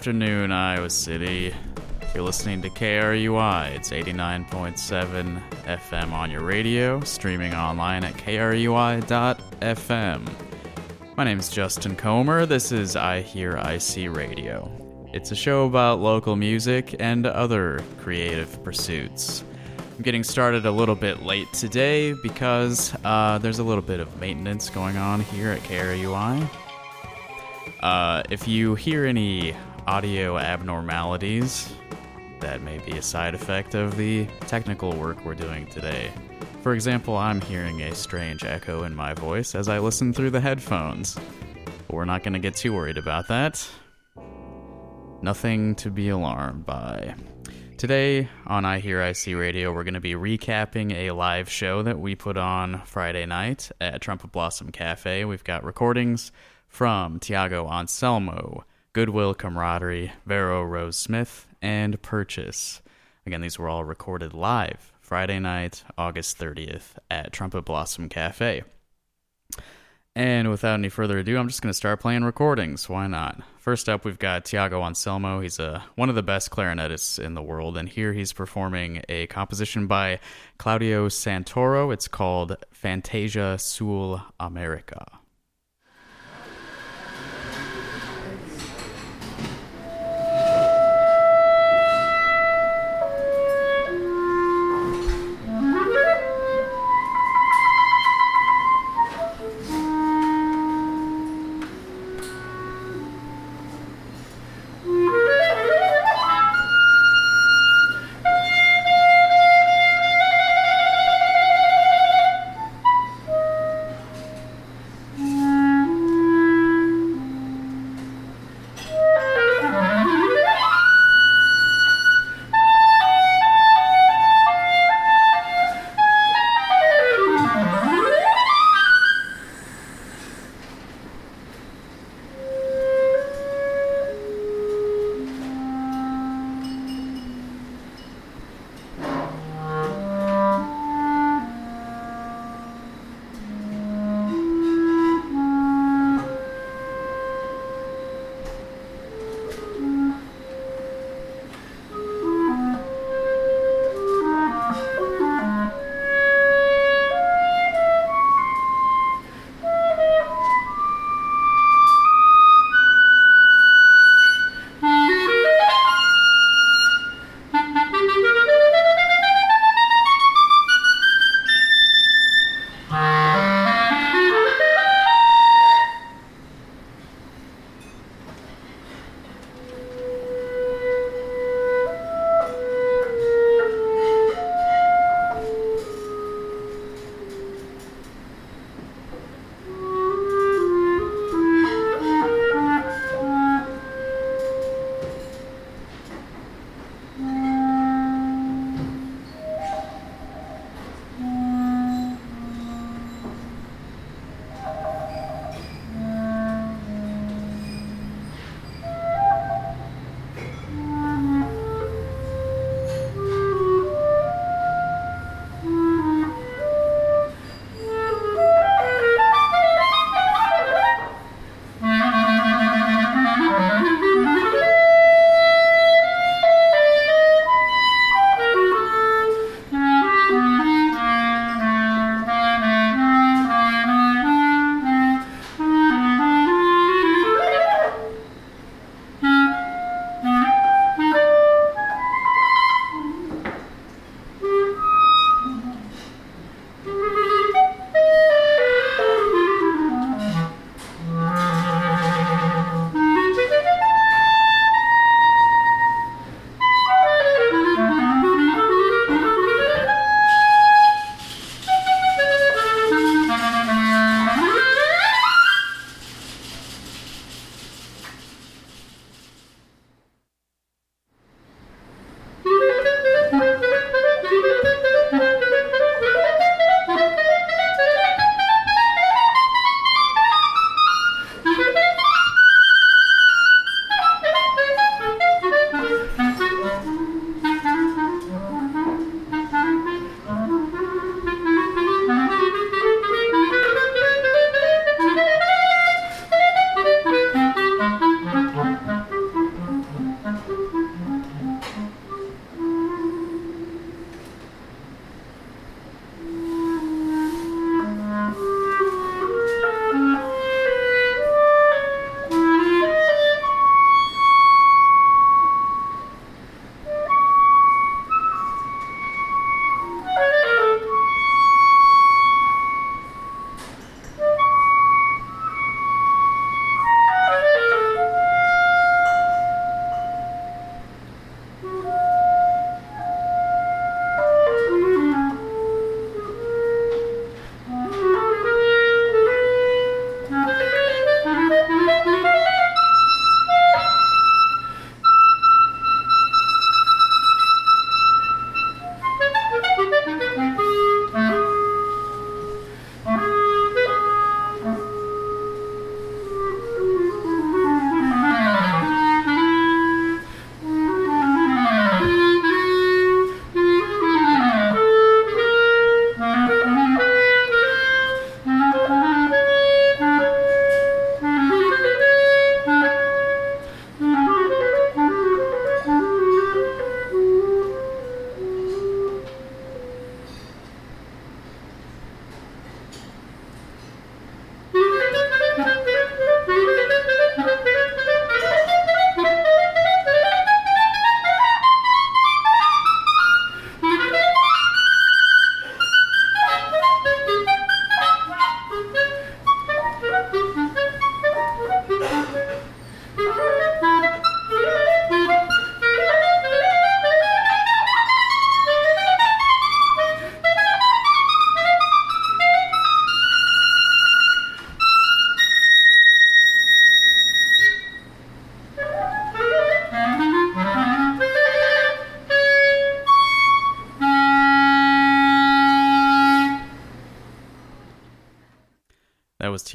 Afternoon, Iowa City. You're listening to KRUI. It's 89.7 FM on your radio, streaming online at krui.fm. My name's Justin Comer. This is I Hear I See Radio. It's a show about local music and other creative pursuits. I'm getting started a little bit late today because uh, there's a little bit of maintenance going on here at KRUI. Uh, if you hear any audio abnormalities, that may be a side effect of the technical work we're doing today. For example, I'm hearing a strange echo in my voice as I listen through the headphones. But we're not going to get too worried about that. Nothing to be alarmed by. Today on I Hear I See Radio, we're going to be recapping a live show that we put on Friday night at Trumpet Blossom Cafe. We've got recordings from Thiago Ancelmo, Goodwill Camaraderie, Vero Rose Smith, and Purchase. Again, these were all recorded live Friday night, August 30th at Trumpet Blossom Cafe. And without any further ado, I'm just going to start playing recordings. Why not? First up, we've got Thiago Ancelmo. He's a, one of the best clarinetists in the world, and here he's performing a composition by Claudio Santoro. It's called Fantasia Sul America.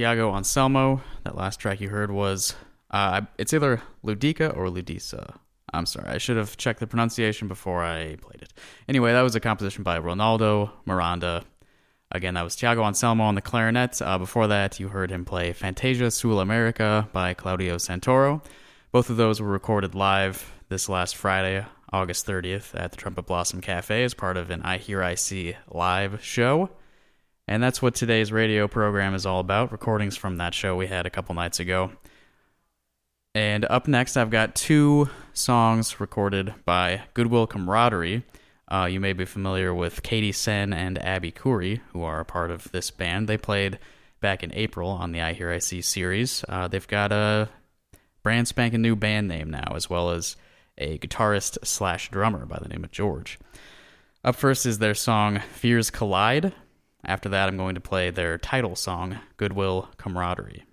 Was Thiago Ancelmo. That last track you heard was, uh, it's either Ludica or Ludisa. I'm sorry, I should have checked the pronunciation before I played it. Anyway, that was a composition by Ronaldo Miranda. Again, that was Thiago Ancelmo on the clarinet. Uh, before that, you heard him play Fantasia Sul America by Claudio Santoro. Both of those were recorded live this last Friday, August 30th, at the Trumpet Blossom Cafe as part of an I Hear I See live show. And that's what today's radio program is all about recordings from that show we had a couple nights ago. And up next, I've got two songs recorded by Goodwill Camaraderie. Uh, you may be familiar with Katie Sen and Abby Khoury, who are a part of this band. They played back in April on the I Hear I See series. Uh, they've got a brand spanking new band name now, as well as a guitarist slash drummer by the name of George. Up first is their song Fears Collide. After that, I'm going to play their title song, Goodwill Camaraderie.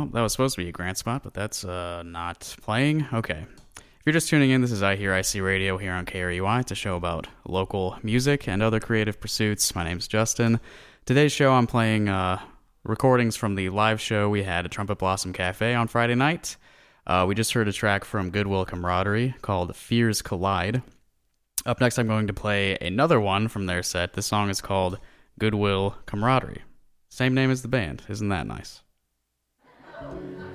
Was supposed to be a grant spot, but that's uh, not playing. Okay. If you're just tuning in, this is I Hear I See Radio here on KRUI. It's a show about local music and other creative pursuits. My name's Justin. Today's show, I'm playing uh, recordings from the live show we had at Trumpet Blossom Cafe on Friday night. Uh, we just heard a track from Goodwill Camaraderie called Fears Collide. Up next, I'm going to play another one from their set. This song is called Goodwill Camaraderie. Same name as the band. Isn't that nice? When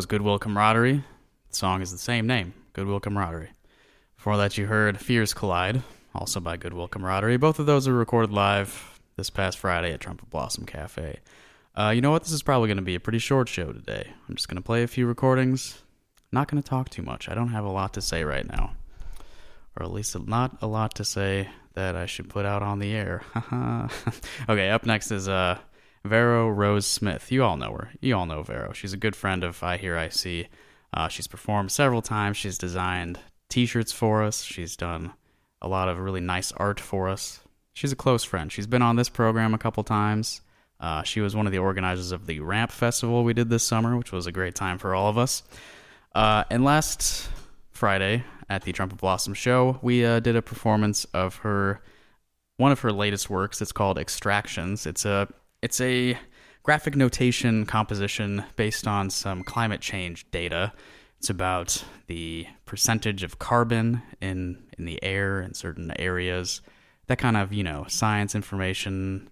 was Goodwill Camaraderie. The song is the same name, Goodwill Camaraderie. Before that, you heard Fears Collide, also by Goodwill Camaraderie. Both of those are recorded live this past Friday at Trumpet Blossom Cafe. Uh, you know what? This is probably going to be a pretty short show today. I'm just going to play a few recordings. Not going to talk too much. I don't have a lot to say right now. Or at least not a lot to say that I should put out on the air. okay, up next is uh, Vero Rose Smith. You all know her. You all know Vero. She's a good friend of I Hear I See. Uh, she's performed several times. She's designed T-shirts for us. She's done a lot of really nice art for us. She's a close friend. She's been on this program a couple times. Uh, she was one of the organizers of the Ramp Festival we did this summer, which was a great time for all of us. Uh, and last Friday at the Trumpet Blossom Show, we uh, did a performance of her one of her latest works. It's called Extractions. It's a it's a graphic notation composition based on some climate change data. It's about the percentage of carbon in in the air in certain areas. That kind of you know science information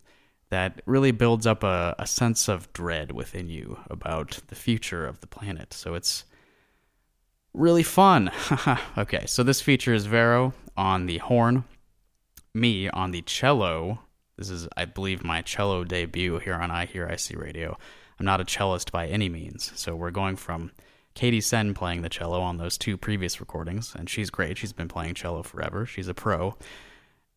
that really builds up a, a sense of dread within you about the future of the planet. So it's really fun. okay, so this features Vero on the horn, me on the cello. This is, I believe, my cello debut here on I Hear I See Radio. I'm not a cellist by any means, so we're going from Katie Sen playing the cello on those two previous recordings, and she's great. She's been playing cello forever. She's a pro.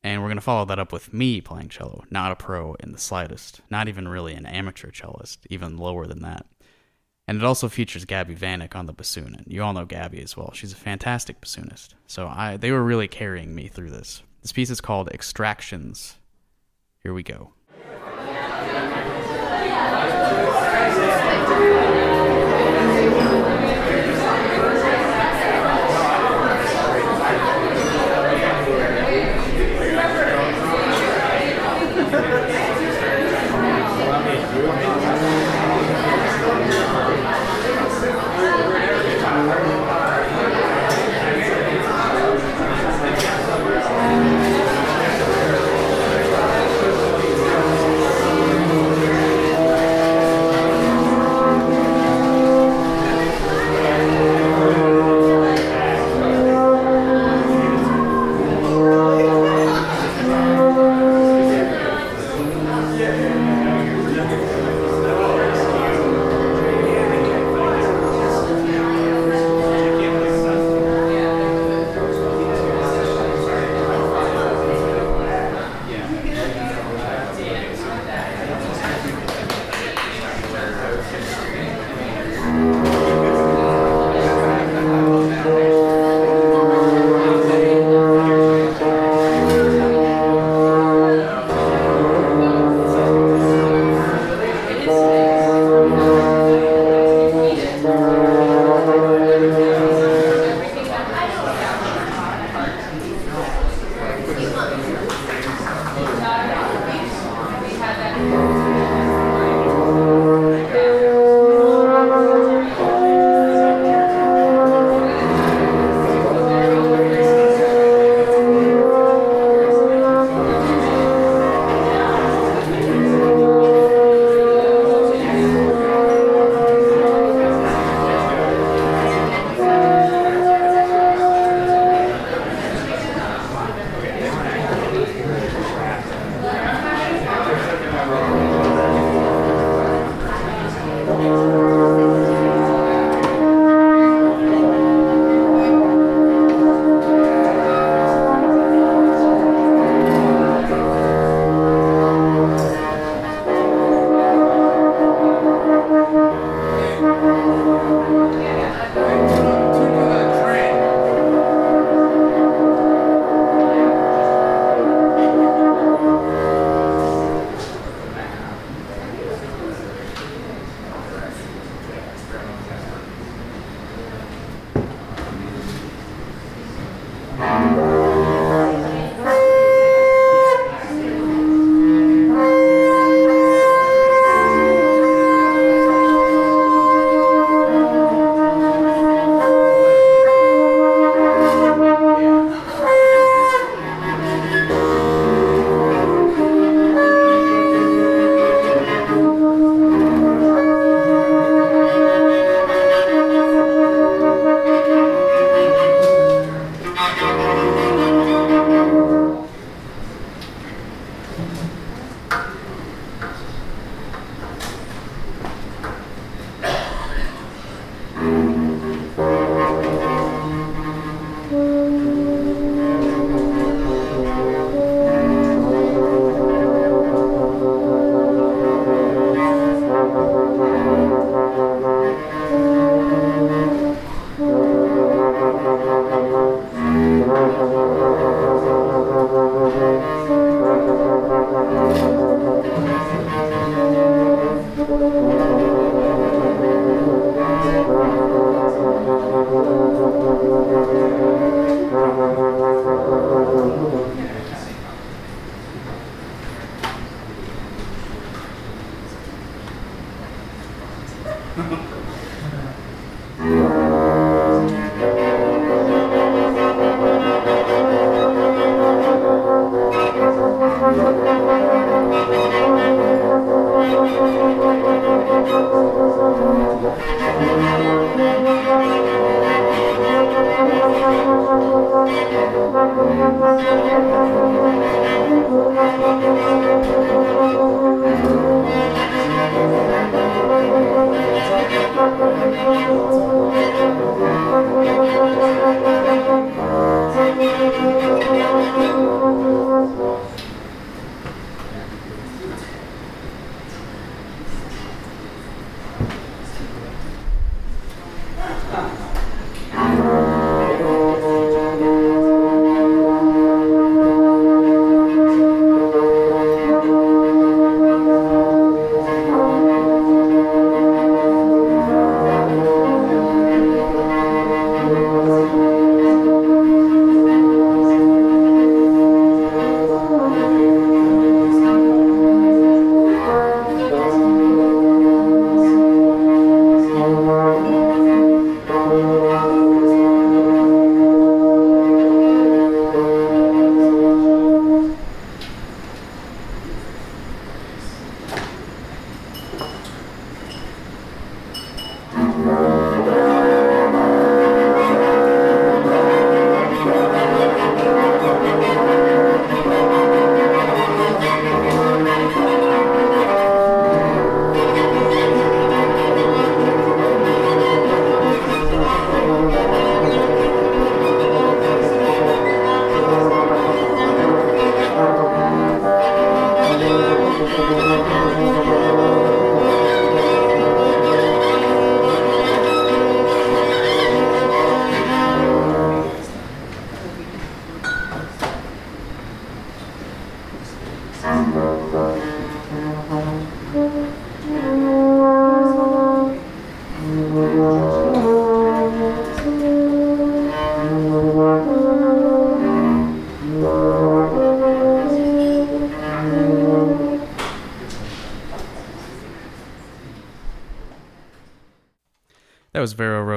And we're going to follow that up with me playing cello, not a pro in the slightest, not even really an amateur cellist, even lower than that. And it also features Gabi Vanek on the bassoon, and you all know Gabi as well. She's a fantastic bassoonist. So I, they were really carrying me through this. This piece is called Extractions. Here we go.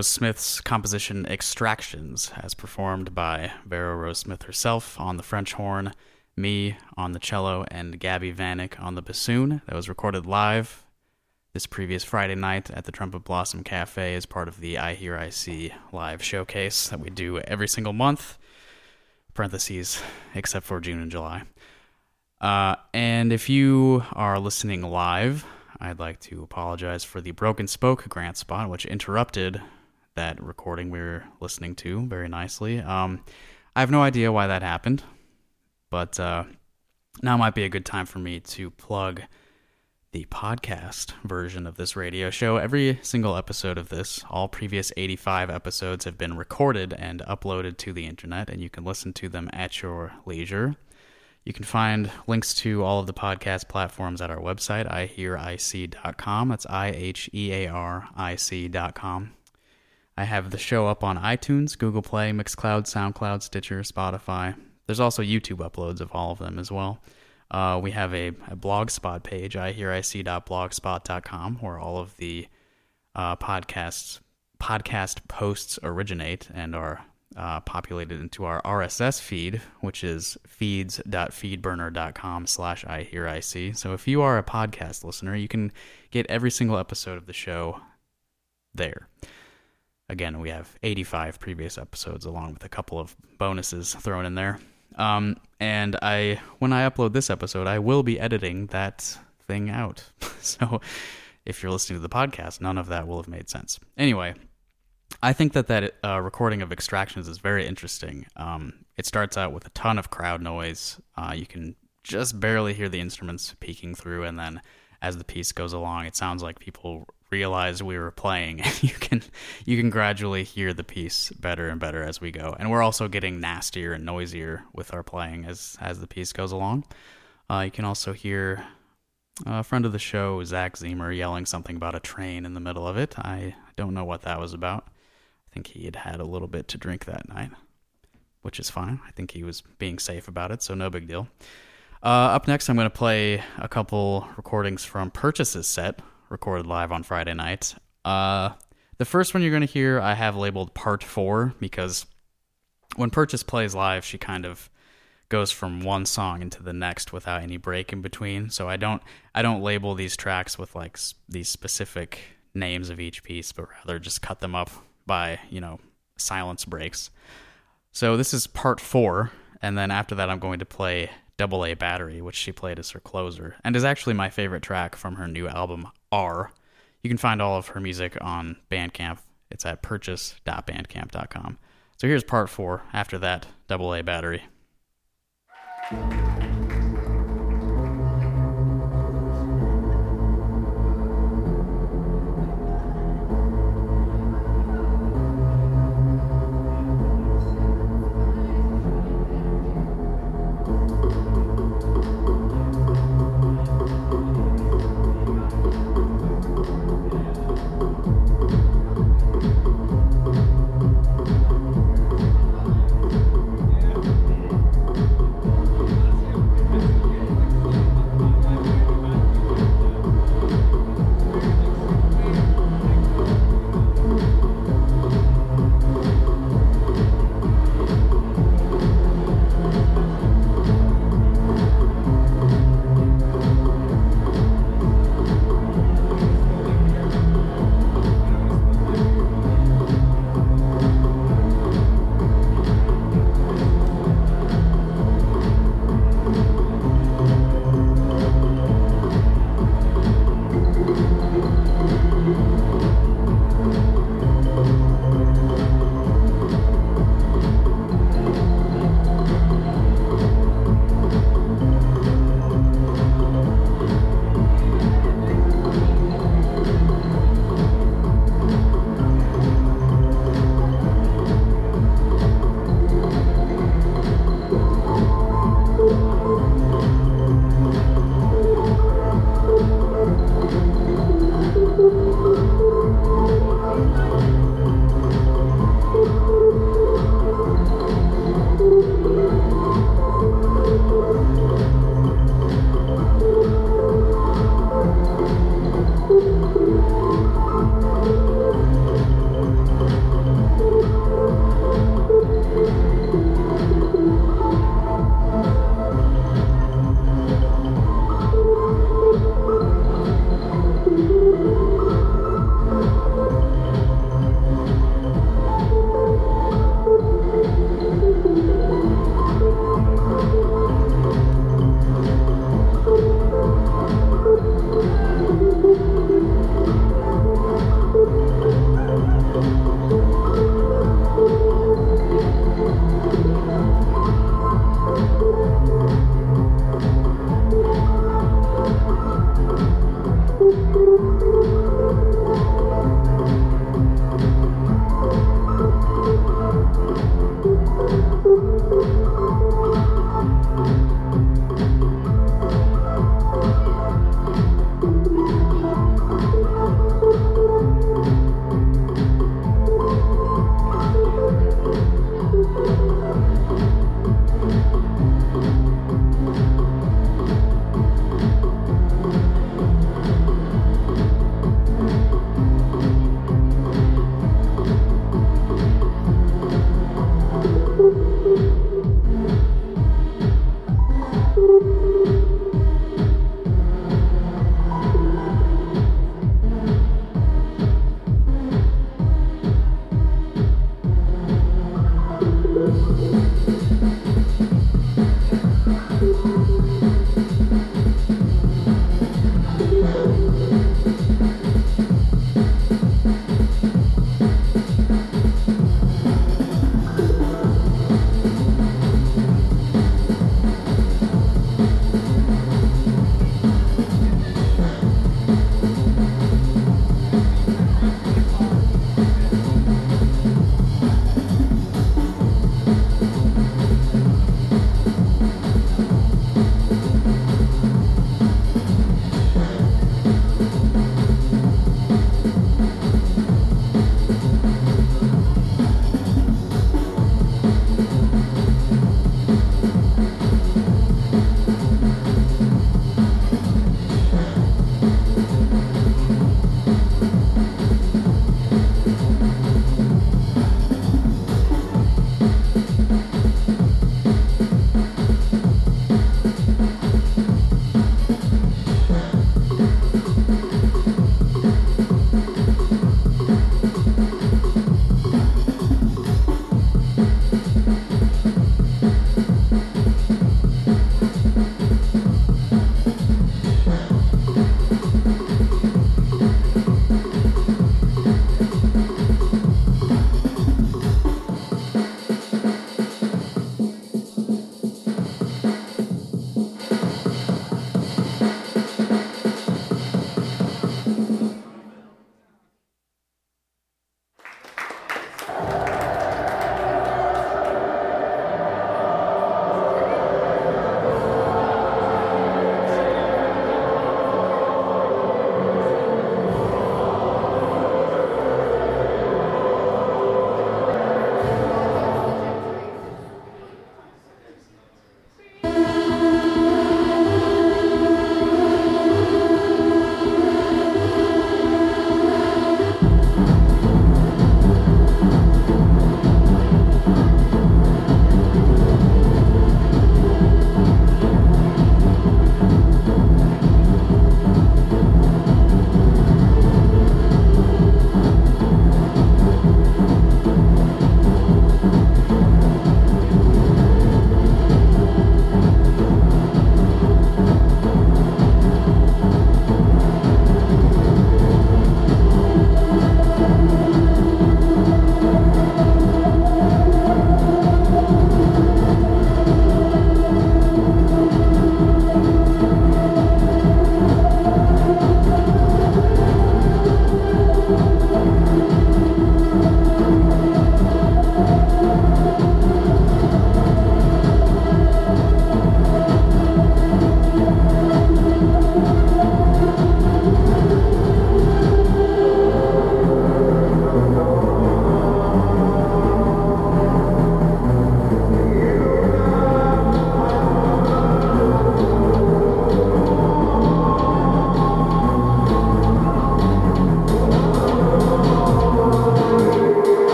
Rose Smith's composition Extractions, as performed by Vero Rose Smith herself on the French horn, me on the cello, and Gabi Vanek on the bassoon. That was recorded live this previous Friday night at the Trumpet Blossom Cafe as part of the I Hear I See live showcase that we do every single month, parentheses, except for June and July. Uh, and if you are listening live, I'd like to apologize for the broken spoke grant spot, which interrupted that recording we were listening to very nicely. Um, I have no idea why that happened, but uh, now might be a good time for me to plug the podcast version of this radio show. Every single episode of this, all previous 85 episodes, have been recorded and uploaded to the internet, and you can listen to them at your leisure. You can find links to all of the podcast platforms at our website, ihearic.com. That's I H E A R I C.com. I have the show up on iTunes, Google Play, Mixcloud, SoundCloud, Stitcher, Spotify. There's also YouTube uploads of all of them as well. Uh, we have a, a blogspot page, ihearic.blogspot.com, where all of the uh, podcasts podcast posts originate and are uh, populated into our RSS feed, which is feeds.feedburner.com slash I hear I see. So if you are a podcast listener, you can get every single episode of the show there. Again, we have 85 previous episodes along with a couple of bonuses thrown in there. Um, and I, when I upload this episode, I will be editing that thing out. so if you're listening to the podcast, none of that will have made sense. Anyway, I think that that uh, recording of extractions is very interesting. Um, it starts out with a ton of crowd noise. Uh, you can just barely hear the instruments peeking through, and then as the piece goes along, it sounds like people realized we were playing. You can you can gradually hear the piece better and better as we go. And we're also getting nastier and noisier with our playing as as the piece goes along. Uh, you can also hear A friend of the show, Zach Zemer, yelling something about a train in the middle of it. I don't know what that was about. I think he had had a little bit to drink that night, which is fine. I think he was being safe about it, so no big deal. Uh, up next, I'm going to play a couple recordings from Purchase's set, recorded live on Friday night. Uh, the first one you're going to hear, I have labeled Part 4 because when Purchase plays live, she kind of goes from one song into the next without any break in between. So I don't I don't label these tracks with like s- these specific names of each piece, but rather just cut them up by, you know, silence breaks. So this is part 4 and then after that I'm going to play Double A Battery, which she played as her closer and is actually my favorite track from her new album R. You can find all of her music on Bandcamp. It's at purchase.bandcamp.com. So here's part 4 after that Double A Battery.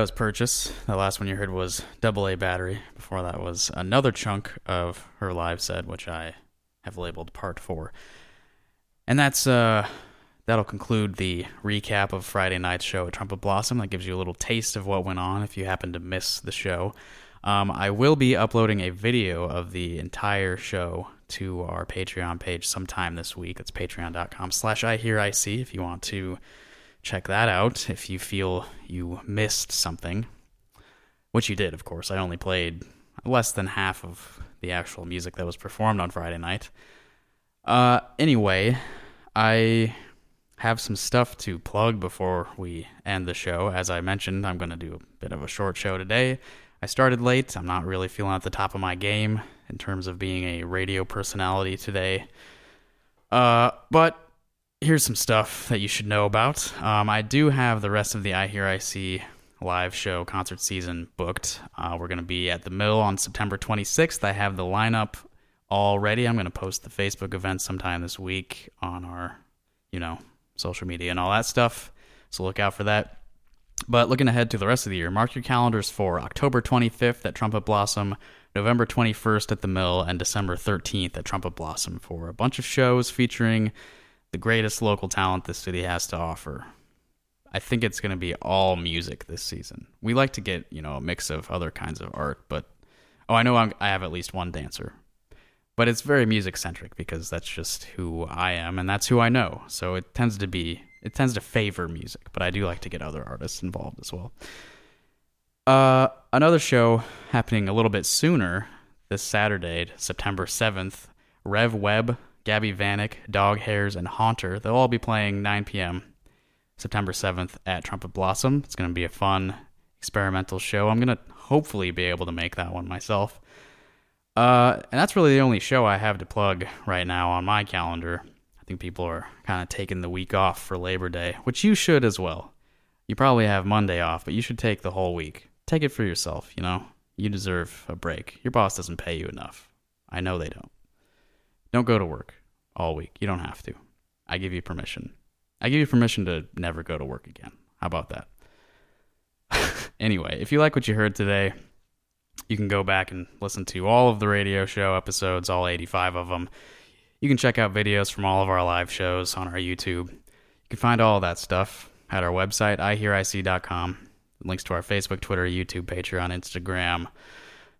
That was Purchase. The last one you heard was Double A Battery. Before that was another chunk of her live set, which I have labeled Part 4. And that's uh that'll conclude the recap of Friday night's show at Trumpet Blossom. That gives you a little taste of what went on if you happen to miss the show. Um, I will be uploading a video of the entire show to our Patreon page sometime this week. That's patreon.com slash I hear I see if you want to check that out if you feel you missed something. Which you did, of course. I only played less than half of the actual music that was performed on Friday night. Uh, anyway, I have some stuff to plug before we end the show. As I mentioned, I'm going to do a bit of a short show today. I started late. I'm not really feeling at the top of my game in terms of being a radio personality today. Uh, but here's some stuff that you should know about. Um, I do have the rest of the I Hear I See live show concert season booked. Uh, we're going to be at the Mill on September 26th. I have the lineup all ready. I'm going to post the Facebook event sometime this week on our, you know, social media and all that stuff. So look out for that. But looking ahead to the rest of the year, mark your calendars for October 25th at Trumpet Blossom, November 21st at the Mill, and December 13th at Trumpet Blossom for a bunch of shows featuring the greatest local talent this city has to offer. I think it's going to be all music this season. We like to get, you know, a mix of other kinds of art, but oh, I know I'm, I have at least one dancer. But it's very music centric because that's just who I am and that's who I know. So it tends to be it tends to favor music, but I do like to get other artists involved as well. Uh, another show happening a little bit sooner this Saturday, September 7th. Rev Webb, Gabi Vanek, Dog Hairs, and Haunter. They'll all be playing 9 p.m. September 7th at Trumpet Blossom. It's going to be a fun experimental show. I'm going to hopefully be able to make that one myself. Uh, and that's really the only show I have to plug right now on my calendar. I think people are kind of taking the week off for Labor Day, which you should as well. You probably have Monday off, but you should take the whole week. Take it for yourself, you know? You deserve a break. Your boss doesn't pay you enough. I know they don't. Don't go to work all week. You don't have to. I give you permission. I give you permission to never go to work again. How about that? anyway, if you like what you heard today, you can go back and listen to all of the radio show episodes, all 85 of them. You can check out videos from all of our live shows on our YouTube. You can find all that stuff at our website, ihearic.com. Links to our Facebook, Twitter, YouTube, Patreon, Instagram,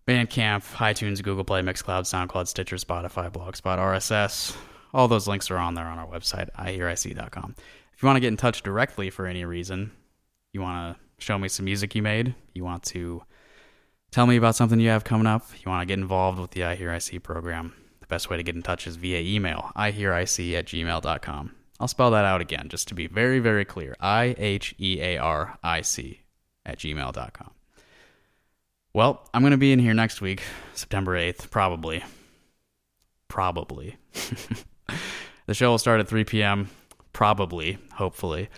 Bandcamp, iTunes, Google Play, Mixcloud, SoundCloud, Stitcher, Spotify, Blogspot, RSS. All those links are on there on our website, ihearic.com. If you want to get in touch directly for any reason, you want to show me some music you made, you want to tell me about something you have coming up, you want to get involved with the I Hear IC program, the best way to get in touch is via email, ihearic at gmail.com. I'll spell that out again just to be very, very clear. I H E A R I C at gmail.com. Well, I'm going to be in here next week, September 8th, probably. Probably. the show will start at 3 p.m., probably, hopefully.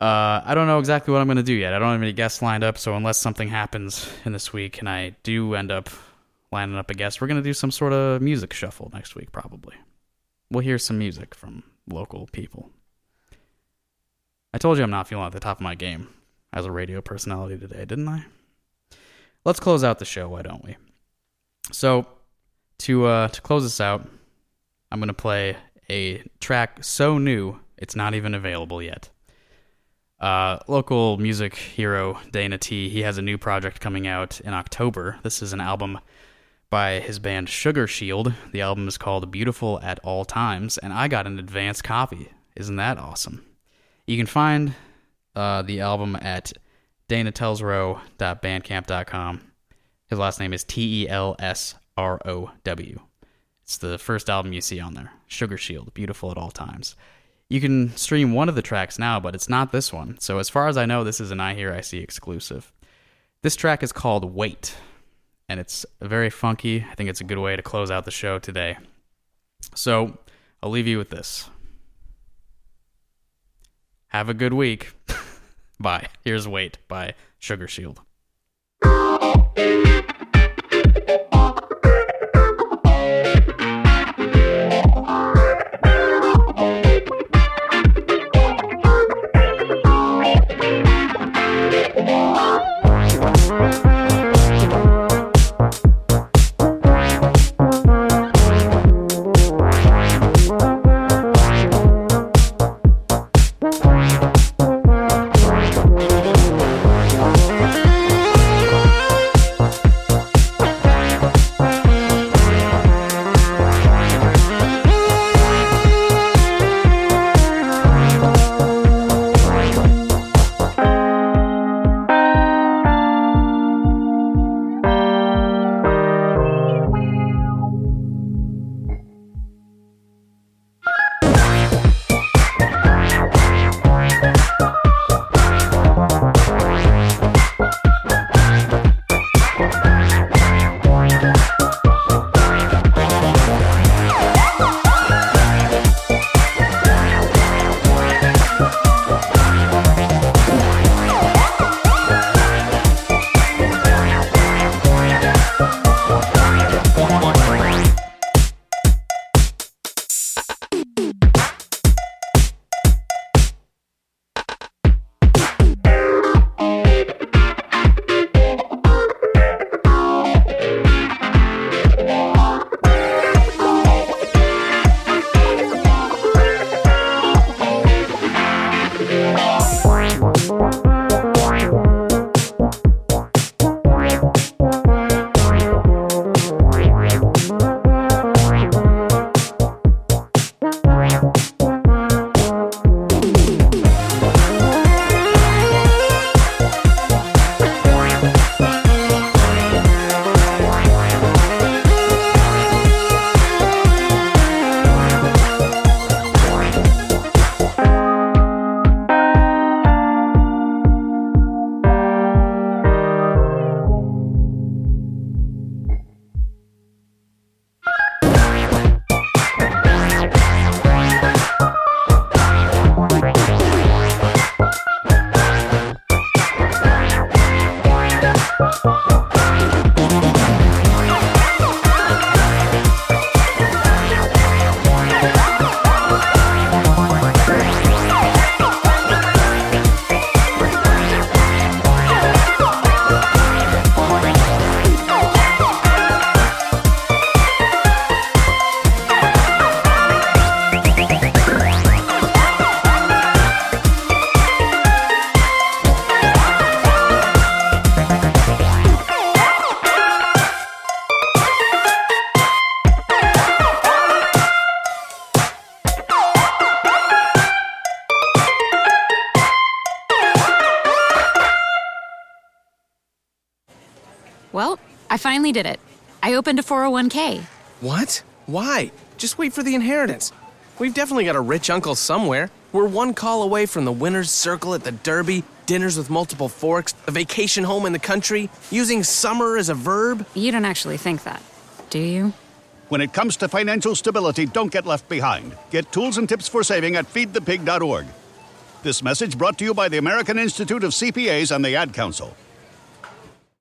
Uh, I don't know exactly what I'm going to do yet. I don't have any guests lined up, so unless something happens in this week and I do end up lining up a guest, we're going to do some sort of music shuffle next week, probably. We'll hear some music from local people. I told you I'm not feeling at the top of my game as a radio personality today, didn't I? Let's close out the show, why don't we? So, to uh, to close this out, I'm to play a track so new it's not even available yet. Uh, local music hero Dana T. He has a new project coming out in October. This is an album by his band Sugar Shield. The album is called Beautiful at All Times, and I got an advance copy. Isn't that awesome? You can find uh, the album at danatelsrow.bandcamp.com. His last name is T E L S R O W. It's the first album you see on there. Sugar Shield, Beautiful at All Times. You can stream one of the tracks now, but it's not this one. So as far as I know, this is an I Hear I See exclusive. This track is called Wait, and it's very funky. I think it's a good way to close out the show today. So I'll leave you with this. Have a good week. Bye. Here's Wait by Sugar Shield. 401k. What? Why? Just wait for the inheritance. We've definitely got a rich uncle somewhere. We're one call away from the winner's circle at the Derby, dinners with multiple forks, a vacation home in the country, using summer as a verb. You don't actually think that, do you? When it comes to financial stability, don't get left behind. Get tools and tips for saving at feedthepig.org. This message brought to you by the American Institute of CPAs and the Ad Council.